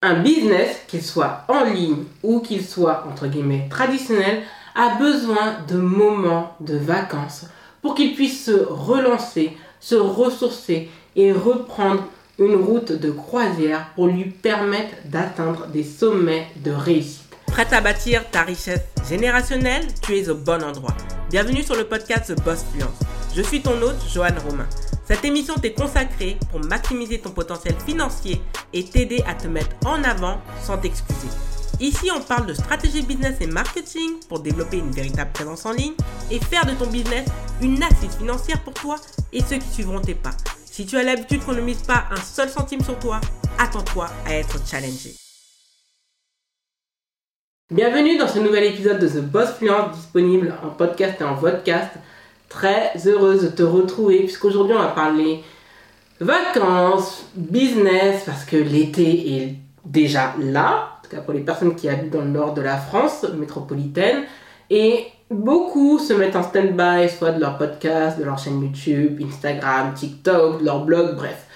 Un business, qu'il soit en ligne ou qu'il soit entre guillemets traditionnel, a besoin de moments de vacances pour qu'il puisse se relancer, se ressourcer et reprendre une route de croisière pour lui permettre d'atteindre des sommets de réussite. Prête à bâtir ta richesse générationnelle? Tu es au bon endroit. Bienvenue sur le podcast The Boss Fluence. Je suis ton hôte, Johan Romain. Cette émission t'est consacrée pour maximiser ton potentiel financier et t'aider à te mettre en avant sans t'excuser. Ici, on parle de stratégie business et marketing pour développer une véritable présence en ligne et faire de ton business une assise financière pour toi et ceux qui suivront tes pas. Si tu as l'habitude qu'on ne mise pas un seul centime sur toi, attends-toi à être challengé. Bienvenue dans ce nouvel épisode de The Boss Fluence disponible en podcast et en podcast très heureuse de te retrouver puisqu'aujourd'hui on va parler vacances, business, parce que l'été est déjà là, en tout cas pour les personnes qui habitent dans le nord de la France métropolitaine, et beaucoup se mettent en stand-by, soit de leur podcast, de leur chaîne YouTube, Instagram, TikTok, de leur blog, bref.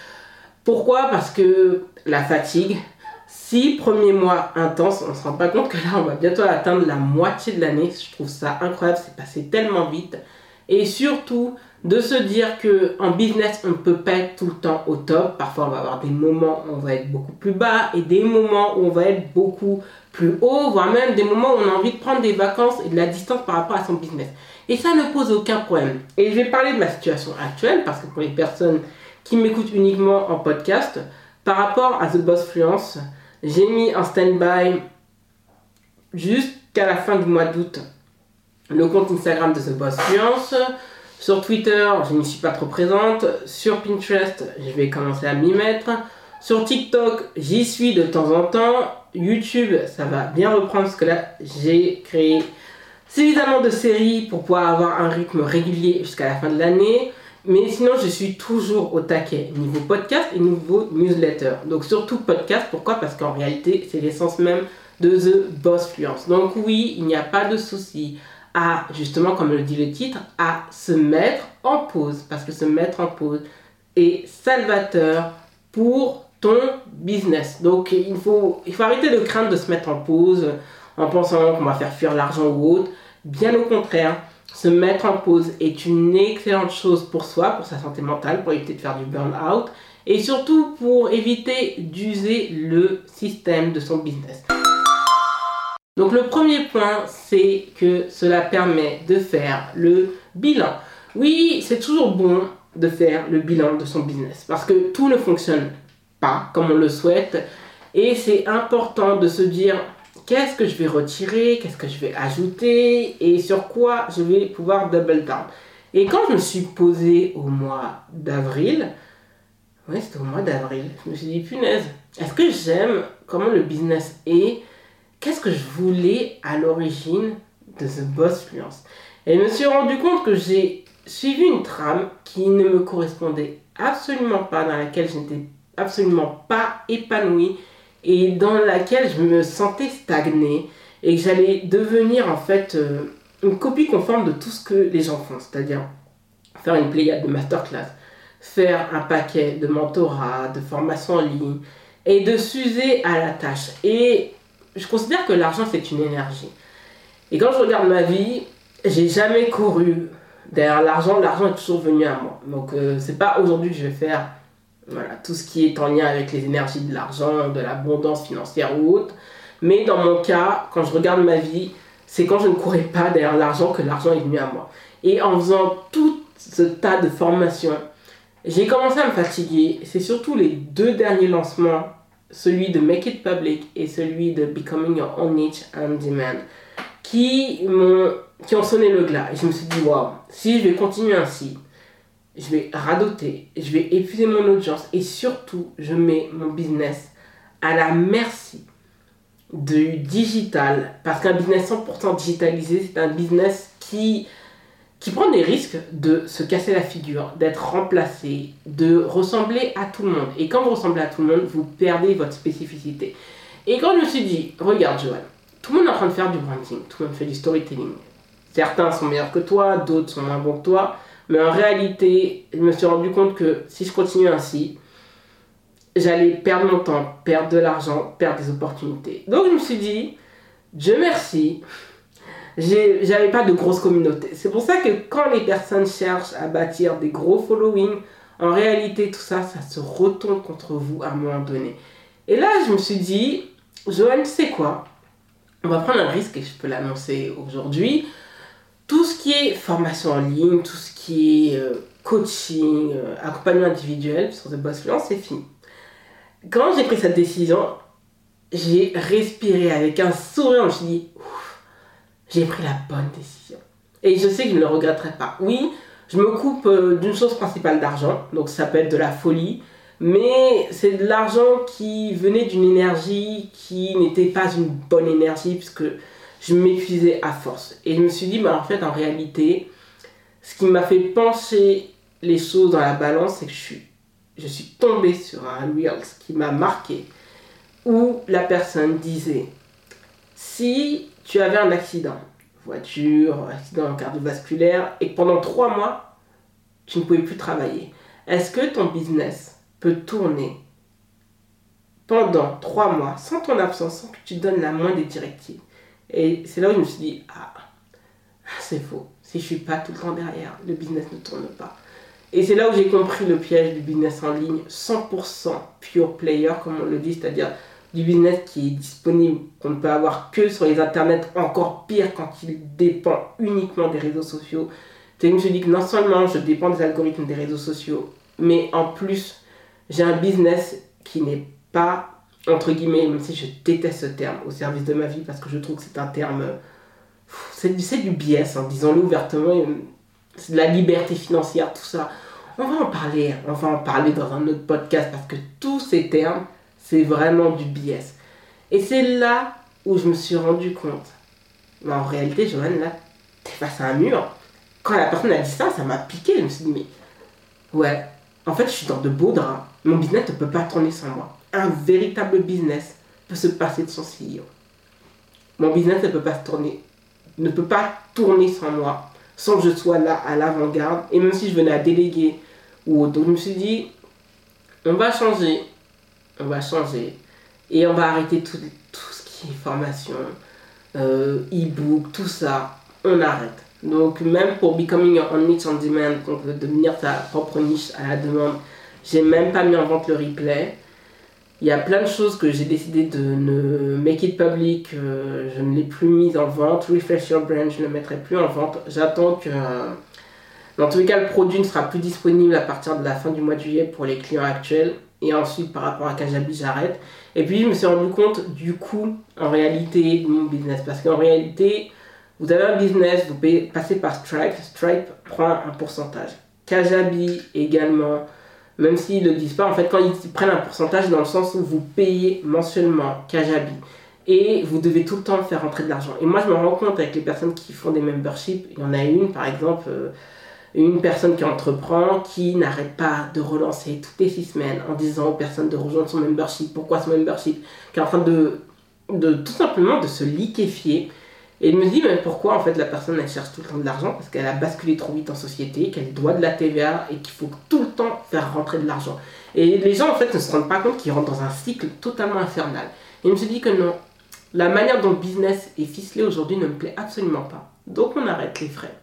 Pourquoi? Parce que la fatigue, six premiers mois intenses, on se rend pas compte que là on va bientôt atteindre la moitié de l'année, je trouve ça incroyable, c'est passé tellement vite et surtout de se dire que en business on ne peut pas être tout le temps au top. Parfois on va avoir des moments où on va être beaucoup plus bas et des moments où on va être beaucoup plus haut, voire même des moments où on a envie de prendre des vacances et de la distance par rapport à son business. Et ça ne pose aucun problème. Et je vais parler de ma situation actuelle parce que pour les personnes qui m'écoutent uniquement en podcast, par rapport à The Boss Fluence, j'ai mis en stand-by jusqu'à la fin du mois d'août le compte Instagram de The Boss Fluence. Sur Twitter, je n'y suis pas trop présente. Sur Pinterest, je vais commencer à m'y mettre. Sur TikTok, j'y suis de temps en temps. YouTube, ça va bien reprendre parce que là, j'ai créé suffisamment de séries pour pouvoir avoir un rythme régulier jusqu'à la fin de l'année. Mais sinon, je suis toujours au taquet niveau podcast et niveau newsletter. Donc surtout podcast, pourquoi? Parce qu'en réalité, c'est l'essence même de The Boss Fluence. Donc oui, il n'y a pas de souci à, justement, comme le dit le titre, à se mettre en pause. Parce que se mettre en pause est salvateur pour ton business. Donc il faut, il faut arrêter de craindre de se mettre en pause en pensant qu'on va faire fuir l'argent ou autre. Bien au contraire, se mettre en pause est une excellente chose pour soi, pour sa santé mentale, pour éviter de faire du burn-out et surtout pour éviter d'user le système de son business. Donc le premier point, c'est que cela permet de faire le bilan. Oui, c'est toujours bon de faire le bilan de son business parce que tout ne fonctionne pas comme on le souhaite et c'est important de se dire qu'est-ce que je vais retirer, qu'est-ce que je vais ajouter et sur quoi je vais pouvoir double down. Et quand je me suis posé au mois d'avril, oui, c'était au mois d'avril, je me suis dit punaise, est-ce que j'aime comment le business est que je voulais à l'origine de The Boss Fluence Et je me suis rendu compte que j'ai suivi une trame qui ne me correspondait absolument pas, dans laquelle je n'étais absolument pas épanouie et dans laquelle je me sentais stagnée et que j'allais devenir en fait euh, une copie conforme de tout ce que les gens font, c'est-à-dire faire une pléiade de masterclass, faire un paquet de mentorat, de formation en ligne et de s'user à la tâche. Et je considère que l'argent, c'est une énergie. Et quand je regarde ma vie, j'ai jamais couru derrière l'argent. L'argent est toujours venu à moi. Donc, euh, c'est pas aujourd'hui que je vais faire tout ce qui est en lien avec les énergies de l'argent, de l'abondance financière ou autre. Mais dans mon cas, quand je regarde ma vie, c'est quand je ne courais pas derrière l'argent que l'argent est venu à moi. Et en faisant tout ce tas de formations, j'ai commencé à me fatiguer. C'est surtout les deux derniers lancements celui de Make It Public et celui de Becoming Your Own Niche on Demand, qui, m'ont, qui ont sonné le glas. Et je me suis dit, waouh, si je vais continuer ainsi, je vais radoter, je vais épuiser mon audience et surtout, je mets mon business à la merci du digital. Parce qu'un business 100% digitalisé, c'est un business qui qui prend des risques de se casser la figure, d'être remplacé, de ressembler à tout le monde. Et quand vous ressemblez à tout le monde, vous perdez votre spécificité. Et quand je me suis dit, regarde Joël, tout le monde est en train de faire du branding, tout le monde fait du storytelling. Certains sont meilleurs que toi, d'autres sont moins bons que toi. Mais en réalité, je me suis rendu compte que si je continue ainsi, j'allais perdre mon temps, perdre de l'argent, perdre des opportunités. Donc je me suis dit, Dieu merci, j'avais pas de grosse communauté. C'est pour ça que quand les personnes cherchent à bâtir des gros followings, en réalité tout ça, ça se retourne contre vous à un moment donné. Et là, je me suis dit, Joanne, tu sais quoi? On va prendre un risque et je peux l'annoncer aujourd'hui. Tout ce qui est formation en ligne, tout ce qui est euh, coaching, euh, accompagnement individuel sur The Boss Fluence, c'est fini. Quand j'ai pris cette décision, j'ai respiré avec un sourire. Je me suis dit, j'ai pris la bonne décision. Et je sais que je ne le regretterai pas. Oui, je me coupe euh, d'une chose principale d'argent, donc ça peut être de la folie, mais c'est de l'argent qui venait d'une énergie qui n'était pas une bonne énergie, puisque je m'épuisais à force. Et je me suis dit, bah, en fait, en réalité, ce qui m'a fait pencher les choses dans la balance, c'est que je suis, je suis tombée sur un Reels qui m'a marqué, où la personne disait, si tu avais un accident, voiture, accident cardiovasculaire, et pendant trois mois, tu ne pouvais plus travailler, est-ce que ton business peut tourner pendant trois mois sans ton absence, sans que tu donnes la moindre des directives? Et c'est là où je me suis dit, ah, c'est faux. Si je suis pas tout le temps derrière, le business ne tourne pas. Et c'est là où j'ai compris le piège du business en ligne 100% pure player, comme on le dit, c'est-à-dire du business qui est disponible, qu'on ne peut avoir que sur les internets, encore pire quand il dépend uniquement des réseaux sociaux. Je dis que non seulement je dépends des algorithmes des réseaux sociaux, mais en plus, j'ai un business qui n'est pas, entre guillemets, même si je déteste ce terme, au service de ma vie, parce que je trouve que c'est un terme. C'est du biais, hein, disons-le ouvertement. C'est de la liberté financière, tout ça. On va en parler, on va en parler dans un autre podcast, parce que tous ces termes, c'est vraiment du biais. Et c'est là où je me suis rendu compte. Mais en réalité, Joanne, là, t'es face à un mur. Quand la personne a dit ça, ça m'a piqué. Je me suis dit, mais ouais, en fait, je suis dans de beaux draps. Mon business ne peut pas tourner sans moi. Un véritable business peut se passer de son CEO. Mon business ne peut pas tourner, ne peut pas tourner sans moi, sans que je sois là à l'avant-garde. Et même si je venais à déléguer ou autre. Je me suis dit, on va changer on va changer. Et on va arrêter tout, ce qui est formation, euh, e-book, tout ça. On arrête. Donc même pour Becoming Your Own Niche on Demand, on veut devenir sa propre niche à la demande, j'ai même pas mis en vente le replay. Il y a plein de choses que j'ai décidé de ne make it public, euh, je ne l'ai plus mis en vente. Refresh Your Brand, je ne le mettrai plus en vente. J'attends que... dans tous les cas, le produit ne sera plus disponible à partir de la fin du mois de juillet pour les clients actuels. Et ensuite, par rapport à Kajabi, j'arrête. Et puis, je me suis rendu compte du coût, en réalité, de mon business. Parce qu'en réalité, vous avez un business, vous passez par Stripe. Stripe prend un pourcentage. Kajabi également, même s'ils ne le disent pas, en fait, quand ils prennent un pourcentage, dans le sens où vous payez mensuellement Kajabi. Et vous devez tout le temps faire rentrer de l'argent. Et moi, je me rends compte avec les personnes qui font des memberships. Il y en a une, par exemple. Euh, une personne qui entreprend, qui n'arrête pas de relancer toutes les six semaines en disant aux personnes de rejoindre son membership, pourquoi son membership, qui est en train de, tout simplement de se liquéfier. Et il me dit mais pourquoi en fait la personne elle cherche tout le temps de l'argent? Parce qu'elle a basculé trop vite en société, qu'elle doit de la TVA et qu'il faut tout le temps faire rentrer de l'argent. Et les gens en fait ne se rendent pas compte qu'ils rentrent dans un cycle totalement infernal. Et il me dit que non, la manière dont le business est ficelé aujourd'hui ne me plaît absolument pas. Donc on arrête les frais.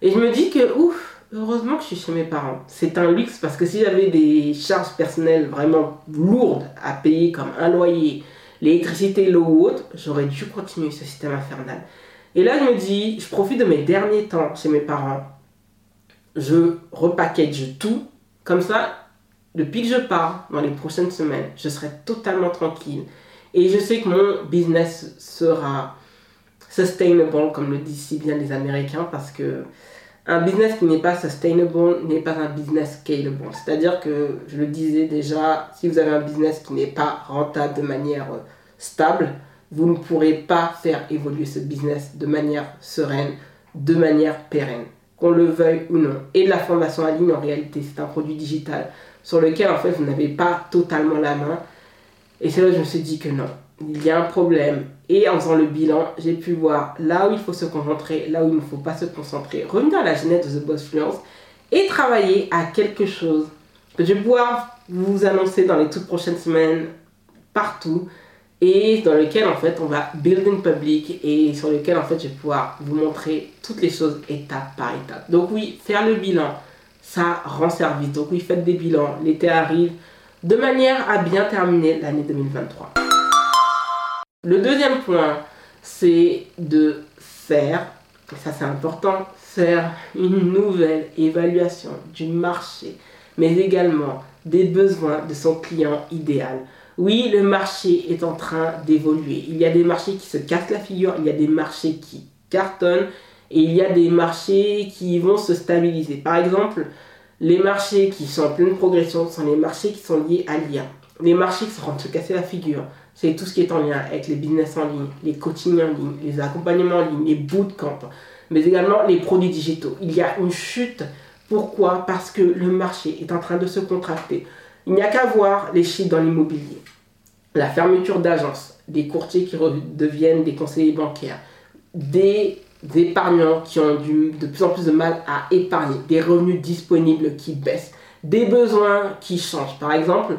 Et je me dis que, ouf, heureusement que je suis chez mes parents. C'est un luxe parce que si j'avais des charges personnelles vraiment lourdes à payer comme un loyer, l'électricité, l'eau ou autre, j'aurais dû continuer ce système infernal. Et là, je me dis, je profite de mes derniers temps chez mes parents. Je repackage tout. Comme ça, depuis que je pars dans les prochaines semaines, je serai totalement tranquille. Et je sais que mon business sera sustainable, comme le disent si bien les Américains, parce que un business qui n'est pas sustainable n'est pas un business scalable. C'est-à-dire que, je le disais déjà, si vous avez un business qui n'est pas rentable de manière euh, stable, vous ne pourrez pas faire évoluer ce business de manière sereine, de manière pérenne, qu'on le veuille ou non. Et la formation en ligne, en réalité, c'est un produit digital sur lequel, en fait, vous n'avez pas totalement la main. Et c'est là que je me suis dit que non, il y a un problème. Et en faisant le bilan, j'ai pu voir là où il faut se concentrer, là où il ne faut pas se concentrer, revenir à la genèse de The Boss Fluence et travailler à quelque chose que je vais pouvoir vous annoncer dans les toutes prochaines semaines partout et dans lequel en fait on va build in public et sur lequel en fait je vais pouvoir vous montrer toutes les choses étape par étape. Donc oui, faire le bilan, ça rend service. Donc oui, faites des bilans, l'été arrive, de manière à bien terminer l'année 2023. Le deuxième point, c'est de faire, et ça c'est important, faire une nouvelle évaluation du marché, mais également des besoins de son client idéal. Oui, le marché est en train d'évoluer. Il y a des marchés qui se cassent la figure, il y a des marchés qui cartonnent et il y a des marchés qui vont se stabiliser. Par exemple, les marchés qui sont en pleine progression sont les marchés qui sont liés à l'IA. Les marchés qui sont en train de se casser la figure, c'est tout ce qui est en lien avec les business en ligne, les coachings en ligne, les accompagnements en ligne, les bootcamps, mais également les produits digitaux. Il y a une chute. Pourquoi? Parce que le marché est en train de se contracter. Il n'y a qu'à voir les chiffres dans l'immobilier. La fermeture d'agences, des courtiers qui deviennent des conseillers bancaires, des épargnants qui ont de plus en plus de mal à épargner, des revenus disponibles qui baissent, des besoins qui changent. Par exemple,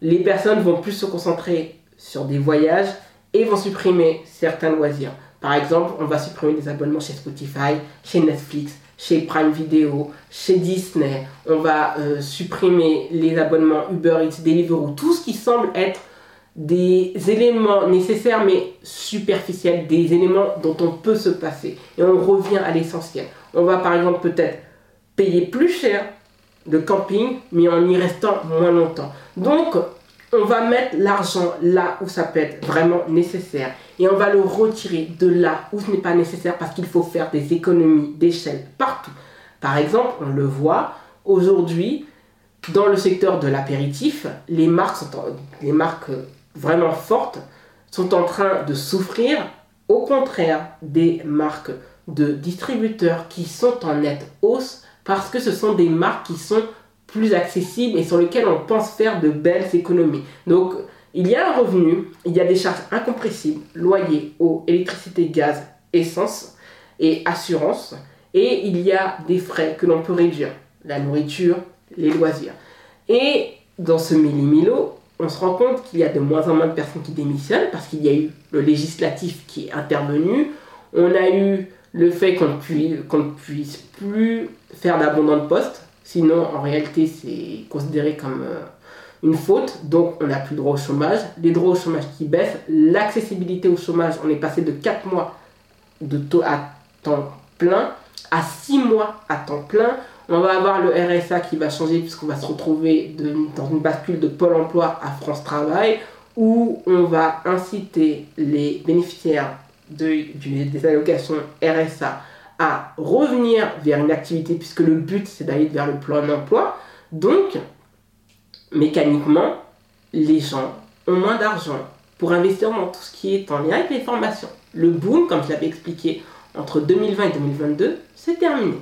les personnes vont plus se concentrer sur des voyages et vont supprimer certains loisirs. Par exemple, on va supprimer des abonnements chez Spotify, chez Netflix, chez Prime Video, chez Disney. On va euh, supprimer les abonnements Uber Eats, Deliveroo, tout ce qui semble être des éléments nécessaires mais superficiels, des éléments dont on peut se passer. Et on revient à l'essentiel. On va par exemple peut-être payer plus cher de camping mais en y restant moins longtemps. Donc on va mettre l'argent là où ça peut être vraiment nécessaire et on va le retirer de là où ce n'est pas nécessaire parce qu'il faut faire des économies d'échelle partout. Par exemple, on le voit aujourd'hui dans le secteur de l'apéritif, les marques, les marques vraiment fortes sont en train de souffrir au contraire des marques de distributeurs qui sont en nette hausse parce que ce sont des marques qui sont plus accessible et sur lequel on pense faire de belles économies. Donc, il y a un revenu, il y a des charges incompressibles, loyer, eau, électricité, gaz, essence et assurance. Et il y a des frais que l'on peut réduire, la nourriture, les loisirs. Et dans ce millimilo, on se rend compte qu'il y a de moins en moins de personnes qui démissionnent parce qu'il y a eu le législatif qui est intervenu. On a eu le fait qu'on ne puisse plus faire d'abondant de postes Sinon, en réalité, c'est considéré comme euh, une faute. Donc, on n'a plus droit au chômage. Les droits au chômage qui baissent. L'accessibilité au chômage, on est passé de 4 mois de taux à temps plein à 6 mois à temps plein. On va avoir le RSA qui va changer puisqu'on va se retrouver dans une bascule de Pôle emploi à France Travail où on va inciter les bénéficiaires de, des allocations RSA à revenir vers une activité puisque le but c'est d'aller vers le plan d'emploi. Donc, mécaniquement, les gens ont moins d'argent pour investir dans tout ce qui est en lien avec les formations. Le boom, comme je l'avais expliqué, entre 2020 et 2022, c'est terminé.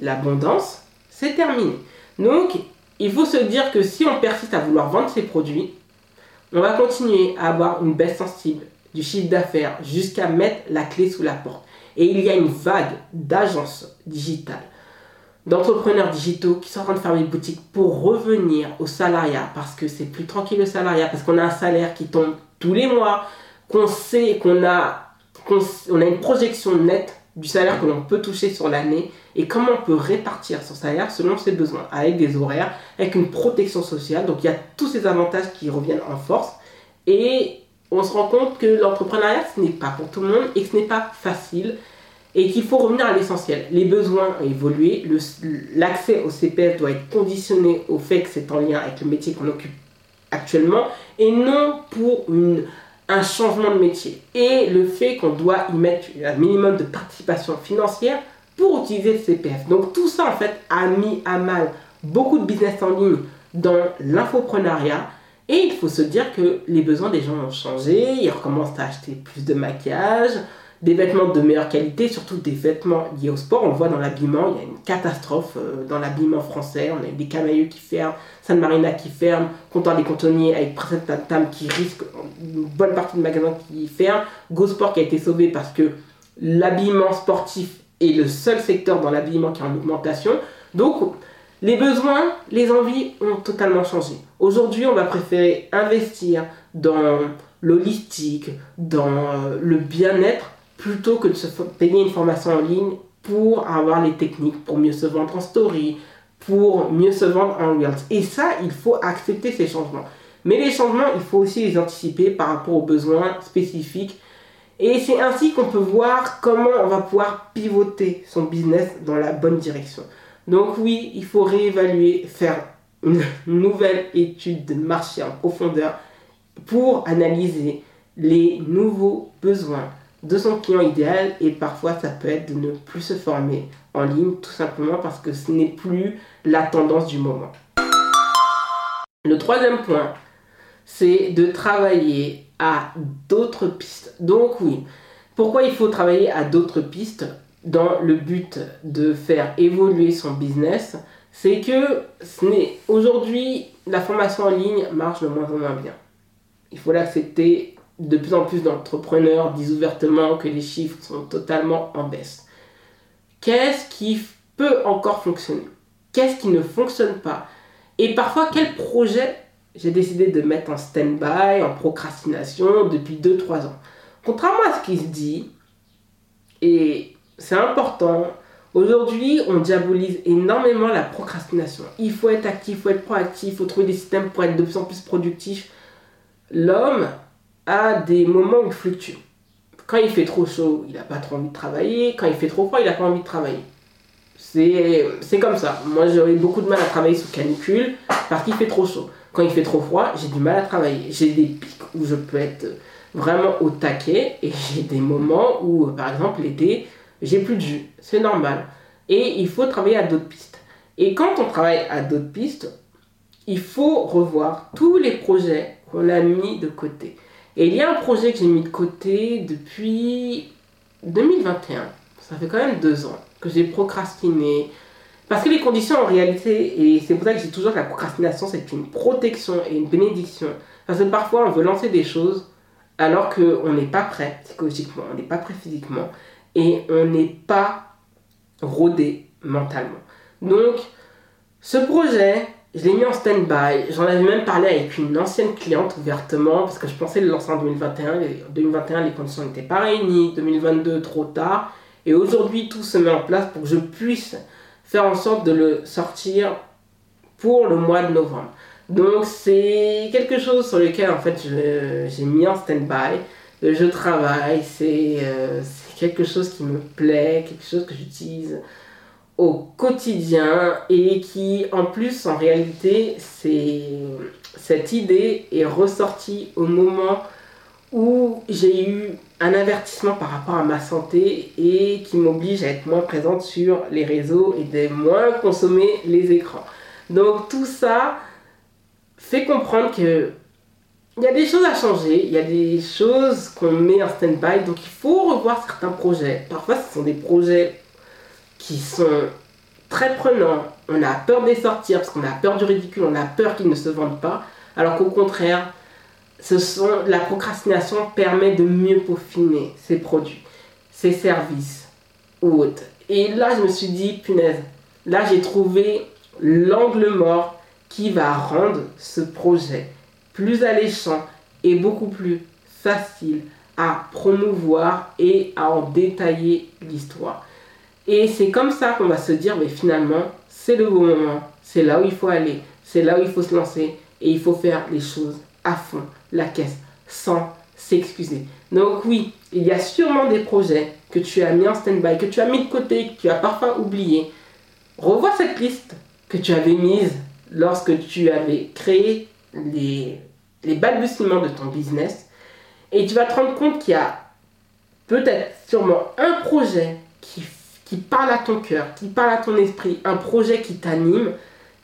L'abondance, c'est terminé. Donc, il faut se dire que si on persiste à vouloir vendre ces produits, on va continuer à avoir une baisse sensible du chiffre d'affaires jusqu'à mettre la clé sous la porte. Et il y a une vague d'agences digitales, d'entrepreneurs digitaux qui sont en train de fermer boutique pour revenir au salariat parce que c'est plus tranquille le salariat, parce qu'on a un salaire qui tombe tous les mois, qu'on sait qu'on a, a une projection nette du salaire que l'on peut toucher sur l'année et comment on peut répartir son salaire selon ses besoins, avec des horaires, avec une protection sociale. Donc il y a tous ces avantages qui reviennent en force. Et on se rend compte que l'entrepreneuriat, ce n'est pas pour tout le monde et que ce n'est pas facile et qu'il faut revenir à l'essentiel. Les besoins ont évolué, l'accès au CPF doit être conditionné au fait que c'est en lien avec le métier qu'on occupe actuellement et non pour un changement de métier. Et le fait qu'on doit y mettre un minimum de participation financière pour utiliser le CPF. Donc tout ça en fait a mis à mal beaucoup de business en ligne dans l'infoprenariat et il faut se dire que les besoins des gens ont changé, ils recommencent à acheter plus de maquillage, des vêtements de meilleure qualité, surtout des vêtements liés au sport. On le voit dans l'habillement, il y a une catastrophe euh, dans l'habillement français. On a des camailleux qui ferment, San Marina qui ferme, Comptoir des Contonniers avec Princesse Tam qui risque une bonne partie de magasins qui ferment, Go Sport qui a été sauvé parce que l'habillement sportif est le seul secteur dans l'habillement qui est en augmentation. Donc, Les besoins, les envies ont totalement changé. Aujourd'hui, on va préférer investir dans l'holistique, dans euh, le bien-être, plutôt que de se payer une formation en ligne pour avoir les techniques, pour mieux se vendre en story, pour mieux se vendre en Reels. Et ça, il faut accepter ces changements. Mais les changements, il faut aussi les anticiper par rapport aux besoins spécifiques. Et c'est ainsi qu'on peut voir comment on va pouvoir pivoter son business dans la bonne direction. Donc oui, il faut réévaluer, faire une nouvelle étude de marché en profondeur pour analyser les nouveaux besoins de son client idéal et parfois ça peut être de ne plus se former en ligne tout simplement parce que ce n'est plus la tendance du moment. Le troisième point, c'est de travailler à d'autres pistes. Donc oui, pourquoi il faut travailler à d'autres pistes? Dans le but de faire évoluer son business C'est que ce n'est aujourd'hui la formation en ligne marche de moins en moins bien. Il faut l'accepter. De plus en plus d'entrepreneurs disent ouvertement que les chiffres sont totalement en baisse. Qu'est-ce qui peut encore fonctionner? Qu'est-ce qui ne fonctionne pas? Et parfois, quel projet j'ai décidé de mettre en stand-by, en procrastination depuis 2-3 ans? Contrairement à ce qui se dit, et c'est important, aujourd'hui on diabolise énormément la procrastination. Il faut être actif, il faut être proactif, il faut trouver des systèmes pour être de plus en plus productif. L'homme a des moments où il fluctue. Quand il fait trop chaud, il n'a pas trop envie de travailler. Quand il fait trop froid, il n'a pas envie de travailler. C'est comme ça. Moi, j'aurais beaucoup de mal à travailler sous canicule parce qu'il fait trop chaud. Quand il fait trop froid, j'ai du mal à travailler. J'ai des pics où je peux être vraiment au taquet et j'ai des moments où, par exemple, l'été, j'ai plus de jus. C'est normal. Et il faut travailler à d'autres pistes. Et quand on travaille à d'autres pistes, il faut revoir tous les projets qu'on a mis de côté. Et il y a un projet que j'ai mis de côté depuis 2021. Ça fait quand même deux ans que j'ai procrastiné, parce que les conditions en réalité, et c'est pour ça que dis toujours que la procrastination c'est une protection et une bénédiction. Parce que parfois on veut lancer des choses alors qu'on n'est pas prêt psychologiquement, on n'est pas prêt physiquement et on n'est pas rodé mentalement. Donc ce projet, je l'ai mis en stand-by. J'en avais même parlé avec une ancienne cliente ouvertement parce que je pensais le lancer en 2021. En 2021, les conditions n'étaient pas réunies. 2022, trop tard. Et aujourd'hui, tout se met en place pour que je puisse faire en sorte de le sortir pour le mois de novembre. Donc c'est quelque chose sur lequel en fait j'ai mis en stand-by. Je travaille, euh, c'est quelque chose qui me plaît, quelque chose que j'utilise au quotidien et qui en plus en réalité c'est cette idée est ressortie au moment où j'ai eu un avertissement par rapport à ma santé et qui m'oblige à être moins présente sur les réseaux et de moins consommer les écrans. Donc tout ça fait comprendre que il y a des choses à changer, il y a des choses qu'on met en stand-by, donc il faut revoir certains projets. Parfois ce sont des projets qui sont très prenants, on a peur de les sortir parce qu'on a peur du ridicule, on a peur qu'ils ne se vendent pas, alors qu'au contraire, ce sont, la procrastination permet de mieux peaufiner ses produits, ses services ou autres. Et là, je me suis dit, punaise, là, j'ai trouvé l'angle mort qui va rendre ce projet plus alléchant et beaucoup plus facile à promouvoir et à en détailler l'histoire. Et c'est comme ça qu'on va se dire, mais finalement, c'est le bon moment, c'est là où il faut aller, c'est là où il faut se lancer et il faut faire les choses à fond la caisse sans s'excuser. Donc oui, il y a sûrement des projets que tu as mis en stand-by, que tu as mis de côté, que tu as parfois oublié. Revois cette liste que tu avais mise lorsque tu avais créé les, les balbutiements de ton business et tu vas te rendre compte qu'il y a peut-être sûrement un projet qui, qui parle à ton cœur, qui parle à ton esprit, un projet qui t'anime,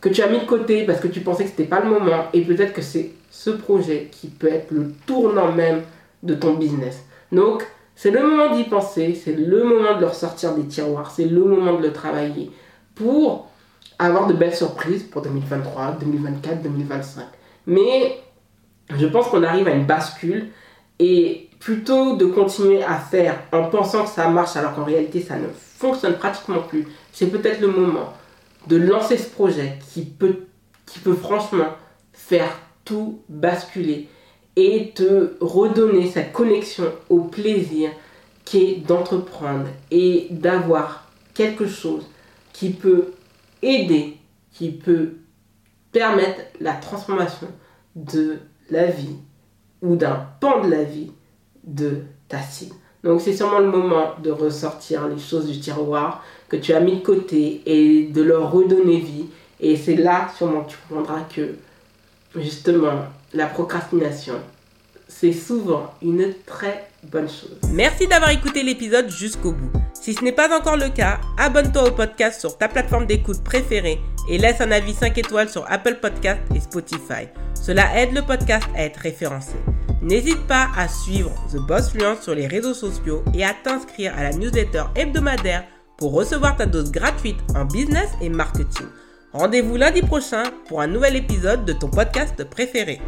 que tu as mis de côté parce que tu pensais que ce n'était pas le moment et peut-être que c'est ce projet qui peut être le tournant même de ton business. Donc, c'est le moment d'y penser, c'est le moment de le ressortir des tiroirs, c'est le moment de le travailler pour avoir de belles surprises pour 2023, 2024, 2025. Mais je pense qu'on arrive à une bascule et plutôt de continuer à faire en pensant que ça marche alors qu'en réalité ça ne fonctionne pratiquement plus, c'est peut-être le moment de lancer ce projet qui peut, qui peut franchement faire tout basculer et te redonner cette connexion au plaisir qui est d'entreprendre et d'avoir quelque chose qui peut aider, qui peut permettre la transformation de la vie ou d'un pan de la vie de ta cible. Donc c'est sûrement le moment de ressortir les choses du tiroir que tu as mis de côté et de leur redonner vie. Et c'est là sûrement que tu comprendras que justement la procrastination, c'est souvent une très bonne chose. Merci d'avoir écouté l'épisode jusqu'au bout. Si ce n'est pas encore le cas, abonne-toi au podcast sur ta plateforme d'écoute préférée et laisse un avis 5 étoiles sur Apple Podcast et Spotify. Cela aide le podcast à être référencé. N'hésite pas à suivre The Boss Fluence sur les réseaux sociaux et à t'inscrire à la newsletter hebdomadaire pour recevoir ta dose gratuite en business et marketing. Rendez-vous lundi prochain pour un nouvel épisode de ton podcast préféré.